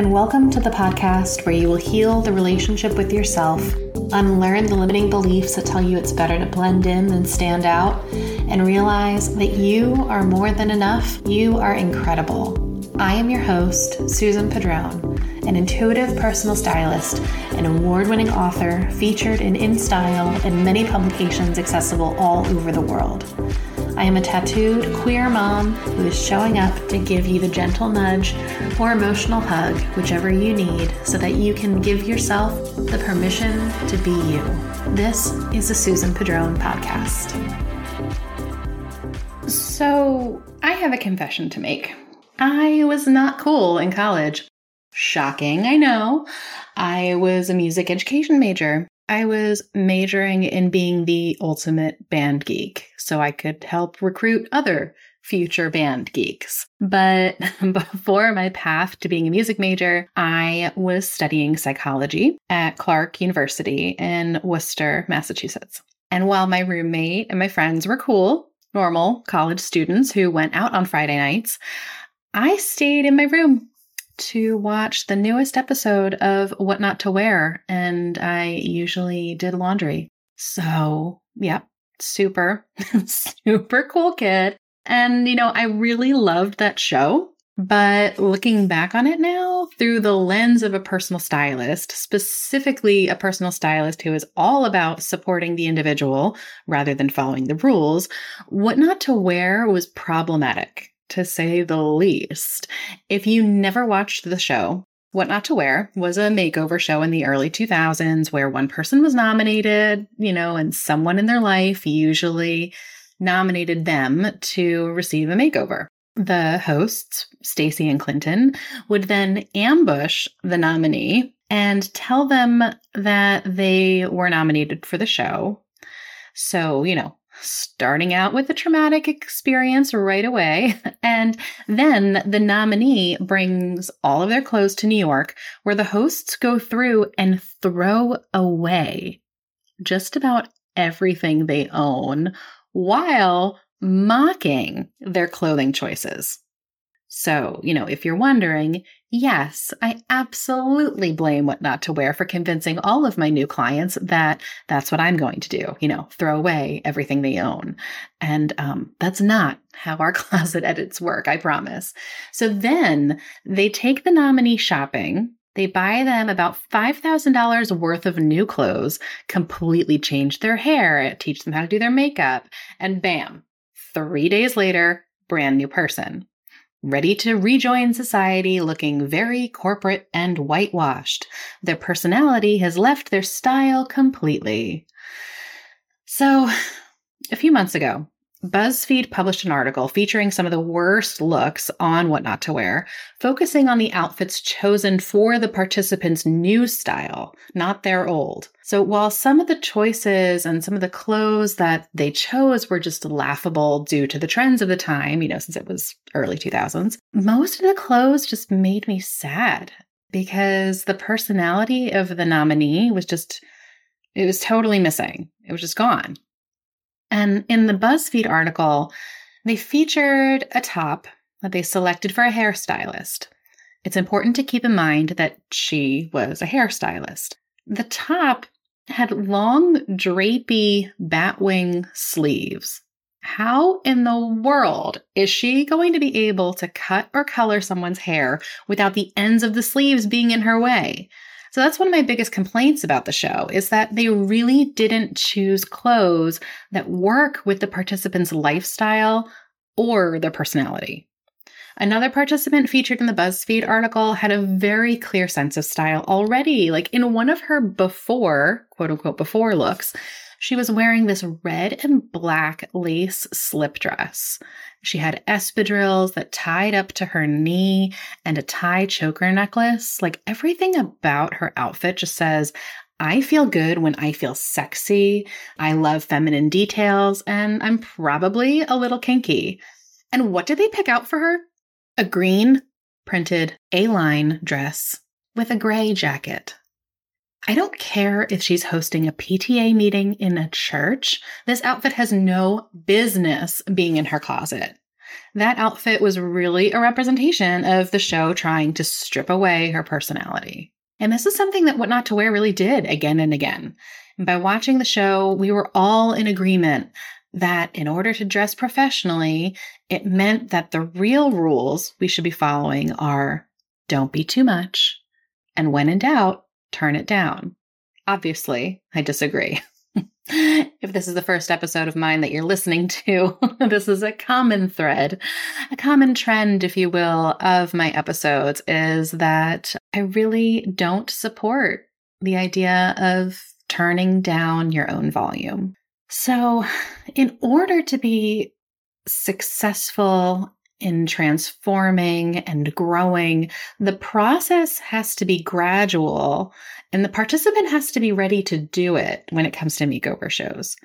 and welcome to the podcast where you will heal the relationship with yourself, unlearn the limiting beliefs that tell you it's better to blend in than stand out, and realize that you are more than enough. You are incredible. I am your host, Susan Padron, an intuitive personal stylist, an award winning author featured in InStyle and many publications accessible all over the world. I am a tattooed queer mom who is showing up to give you the gentle nudge or emotional hug, whichever you need, so that you can give yourself the permission to be you. This is the Susan Padron podcast. So, I have a confession to make. I was not cool in college. Shocking, I know. I was a music education major. I was majoring in being the ultimate band geek so I could help recruit other future band geeks. But before my path to being a music major, I was studying psychology at Clark University in Worcester, Massachusetts. And while my roommate and my friends were cool, normal college students who went out on Friday nights, I stayed in my room to watch the newest episode of What Not to Wear, and I usually did laundry. So, yep, super, super cool kid. And, you know, I really loved that show. But looking back on it now through the lens of a personal stylist, specifically a personal stylist who is all about supporting the individual rather than following the rules, what not to wear was problematic to say the least. If you never watched the show, What Not to Wear was a makeover show in the early 2000s where one person was nominated, you know, and someone in their life usually nominated them to receive a makeover. The hosts, Stacy and Clinton, would then ambush the nominee and tell them that they were nominated for the show. So, you know, starting out with a traumatic experience right away. And then the nominee brings all of their clothes to New York, where the hosts go through and throw away just about everything they own while mocking their clothing choices. So, you know, if you're wondering, yes, I absolutely blame what not to wear for convincing all of my new clients that that's what I'm going to do, you know, throw away everything they own. And um, that's not how our closet edits work, I promise. So then they take the nominee shopping. They buy them about $5,000 worth of new clothes, completely change their hair, teach them how to do their makeup, and bam, three days later, brand new person ready to rejoin society looking very corporate and whitewashed. Their personality has left their style completely. So, a few months ago, BuzzFeed published an article featuring some of the worst looks on what not to wear, focusing on the outfits chosen for the participants' new style, not their old. So while some of the choices and some of the clothes that they chose were just laughable due to the trends of the time, you know, since it was early 2000s, most of the clothes just made me sad because the personality of the nominee was just, it was totally missing. It was just gone. And in the BuzzFeed article, they featured a top that they selected for a hairstylist. It's important to keep in mind that she was a hairstylist. The top had long, drapey batwing sleeves. How in the world is she going to be able to cut or color someone's hair without the ends of the sleeves being in her way? So that's one of my biggest complaints about the show is that they really didn't choose clothes that work with the participant's lifestyle or their personality. Another participant featured in the BuzzFeed article had a very clear sense of style already. Like in one of her before, quote unquote, before looks, she was wearing this red and black lace slip dress. She had espadrilles that tied up to her knee and a tie choker necklace. Like everything about her outfit just says, I feel good when I feel sexy. I love feminine details and I'm probably a little kinky. And what did they pick out for her? A green printed A line dress with a gray jacket. I don't care if she's hosting a PTA meeting in a church. This outfit has no business being in her closet. That outfit was really a representation of the show trying to strip away her personality. And this is something that What Not to Wear really did again and again. And by watching the show, we were all in agreement that in order to dress professionally, it meant that the real rules we should be following are don't be too much, and when in doubt, turn it down. Obviously, I disagree. if this is the first episode of mine that you're listening to, this is a common thread, a common trend, if you will, of my episodes is that I really don't support the idea of turning down your own volume. So, in order to be successful in transforming and growing, the process has to be gradual and the participant has to be ready to do it when it comes to makeover shows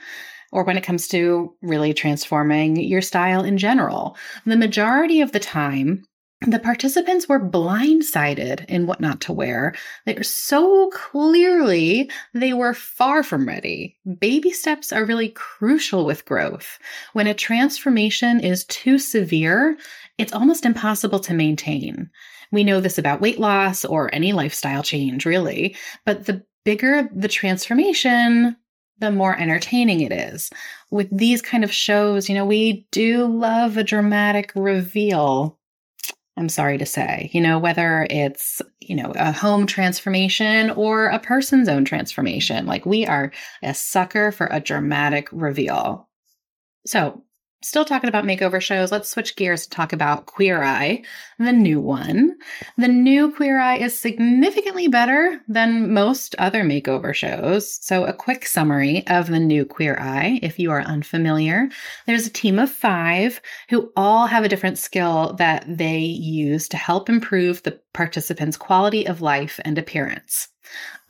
or when it comes to really transforming your style in general. The majority of the time, the participants were blindsided in what not to wear. They so clearly they were far from ready. Baby steps are really crucial with growth. When a transformation is too severe, it's almost impossible to maintain. We know this about weight loss or any lifestyle change, really, but the bigger the transformation, the more entertaining it is. With these kind of shows, you know, we do love a dramatic reveal I'm sorry to say, you know, whether it's, you know, a home transformation or a person's own transformation, like we are a sucker for a dramatic reveal. So Still talking about makeover shows, let's switch gears to talk about Queer Eye, the new one. The new Queer Eye is significantly better than most other makeover shows. So, a quick summary of the new Queer Eye, if you are unfamiliar. There's a team of five who all have a different skill that they use to help improve the participants' quality of life and appearance.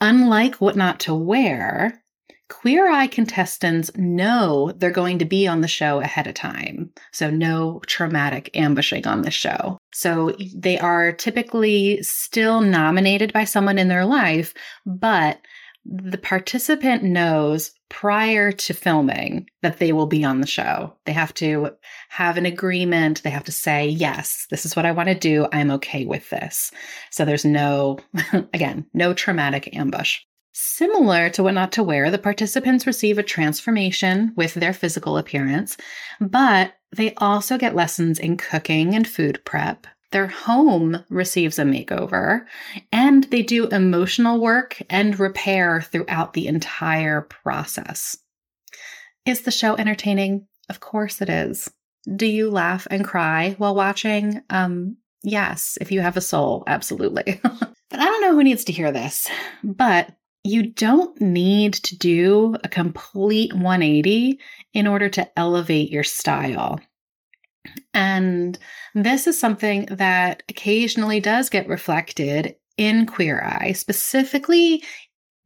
Unlike what not to wear, Queer Eye contestants know they're going to be on the show ahead of time. So, no traumatic ambushing on the show. So, they are typically still nominated by someone in their life, but the participant knows prior to filming that they will be on the show. They have to have an agreement. They have to say, yes, this is what I want to do. I'm okay with this. So there's no, again, no traumatic ambush. Similar to what not to wear, the participants receive a transformation with their physical appearance, but they also get lessons in cooking and food prep. Their home receives a makeover, and they do emotional work and repair throughout the entire process. Is the show entertaining? Of course it is. Do you laugh and cry while watching? Um, yes, if you have a soul, absolutely. but I don't know who needs to hear this, but you don't need to do a complete 180 in order to elevate your style. And this is something that occasionally does get reflected in Queer Eye, specifically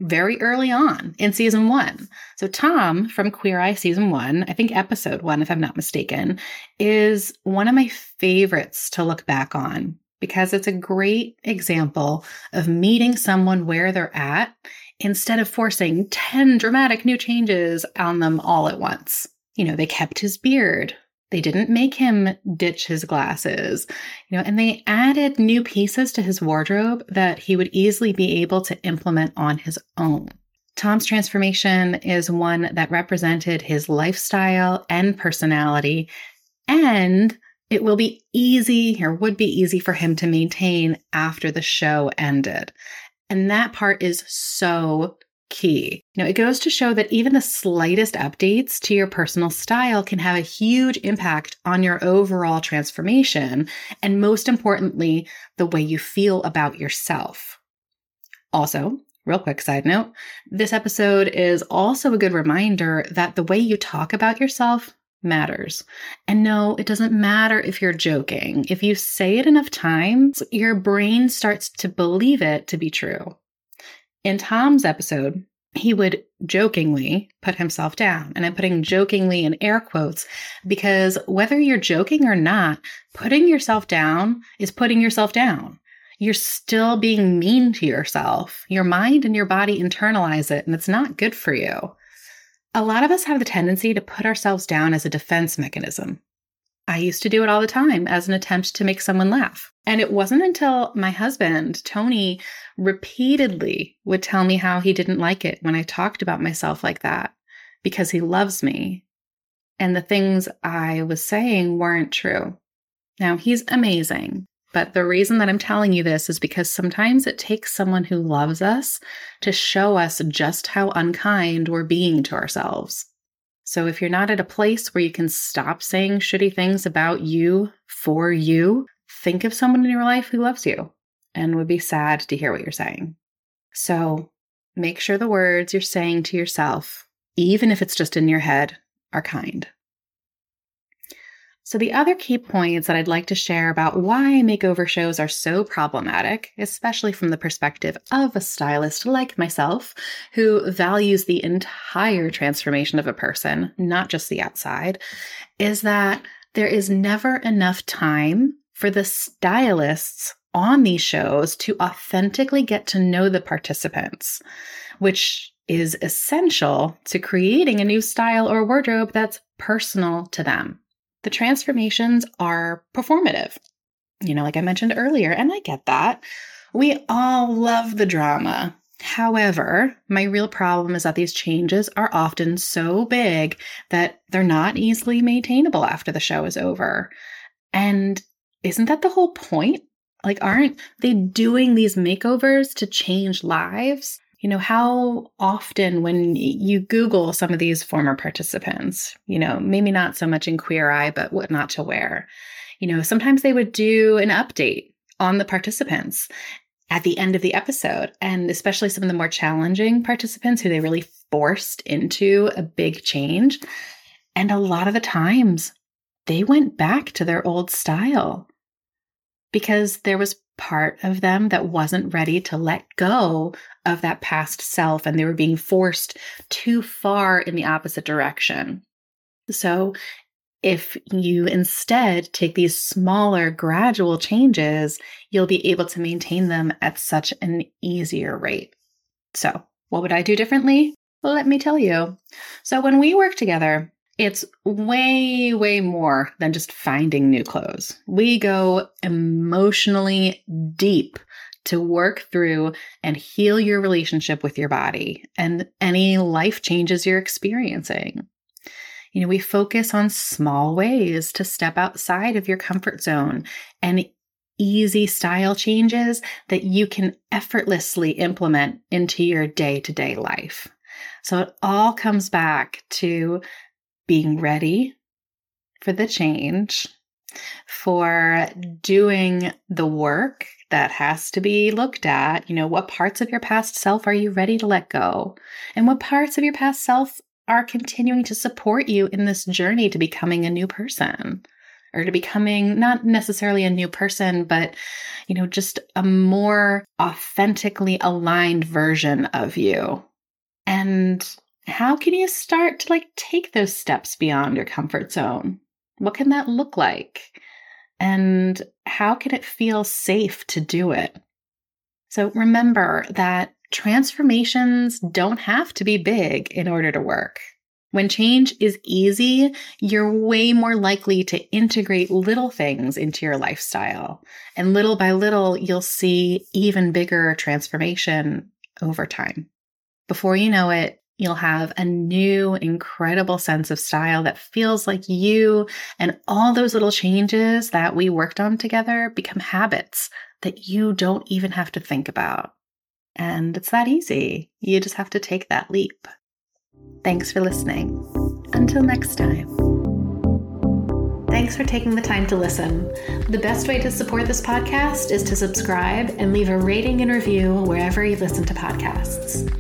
very early on in season one. So, Tom from Queer Eye season one, I think episode one, if I'm not mistaken, is one of my favorites to look back on because it's a great example of meeting someone where they're at instead of forcing 10 dramatic new changes on them all at once. You know, they kept his beard. They didn't make him ditch his glasses, you know, and they added new pieces to his wardrobe that he would easily be able to implement on his own. Tom's transformation is one that represented his lifestyle and personality, and it will be easy or would be easy for him to maintain after the show ended. And that part is so key. You know, it goes to show that even the slightest updates to your personal style can have a huge impact on your overall transformation. And most importantly, the way you feel about yourself. Also, real quick side note, this episode is also a good reminder that the way you talk about yourself matters. And no, it doesn't matter if you're joking. If you say it enough times, your brain starts to believe it to be true. In Tom's episode, he would jokingly put himself down. And I'm putting jokingly in air quotes because whether you're joking or not, putting yourself down is putting yourself down. You're still being mean to yourself. Your mind and your body internalize it, and it's not good for you. A lot of us have the tendency to put ourselves down as a defense mechanism. I used to do it all the time as an attempt to make someone laugh. And it wasn't until my husband, Tony, repeatedly would tell me how he didn't like it when I talked about myself like that because he loves me. And the things I was saying weren't true. Now, he's amazing. But the reason that I'm telling you this is because sometimes it takes someone who loves us to show us just how unkind we're being to ourselves. So if you're not at a place where you can stop saying shitty things about you for you, think of someone in your life who loves you and would be sad to hear what you're saying. So make sure the words you're saying to yourself, even if it's just in your head, are kind. So, the other key points that I'd like to share about why makeover shows are so problematic, especially from the perspective of a stylist like myself, who values the entire transformation of a person, not just the outside, is that there is never enough time for the stylists on these shows to authentically get to know the participants, which is essential to creating a new style or wardrobe that's personal to them the transformations are performative. You know, like I mentioned earlier, and I get that. We all love the drama. However, my real problem is that these changes are often so big that they're not easily maintainable after the show is over. And isn't that the whole point? Like, aren't they doing these makeovers to change lives? You know, how often when you Google some of these former participants, you know, maybe not so much in Queer Eye, but what not to wear, you know, sometimes they would do an update on the participants at the end of the episode. And especially some of the more challenging participants who they really forced into a big change. And a lot of the times they went back to their old style because there was part of them that wasn't ready to let go of that past self and they were being forced too far in the opposite direction. So, if you instead take these smaller, gradual changes, you'll be able to maintain them at such an easier rate. So, what would I do differently? Let me tell you. So, when we work together, it's way, way more than just finding new clothes. We go emotionally deep to work through and heal your relationship with your body and any life changes you're experiencing. You know, we focus on small ways to step outside of your comfort zone and easy style changes that you can effortlessly implement into your day to day life. So it all comes back to being ready for the change, for doing the work that has to be looked at. You know, what parts of your past self are you ready to let go? And what parts of your past self are continuing to support you in this journey to becoming a new person? Or to becoming not necessarily a new person, but, you know, just a more authentically aligned version of you. And how can you start to like take those steps beyond your comfort zone? What can that look like? And how can it feel safe to do it? So remember that transformations don't have to be big in order to work. When change is easy, you're way more likely to integrate little things into your lifestyle. And little by little, you'll see even bigger transformation over time. Before you know it, You'll have a new, incredible sense of style that feels like you, and all those little changes that we worked on together become habits that you don't even have to think about. And it's that easy. You just have to take that leap. Thanks for listening. Until next time. Thanks for taking the time to listen. The best way to support this podcast is to subscribe and leave a rating and review wherever you listen to podcasts.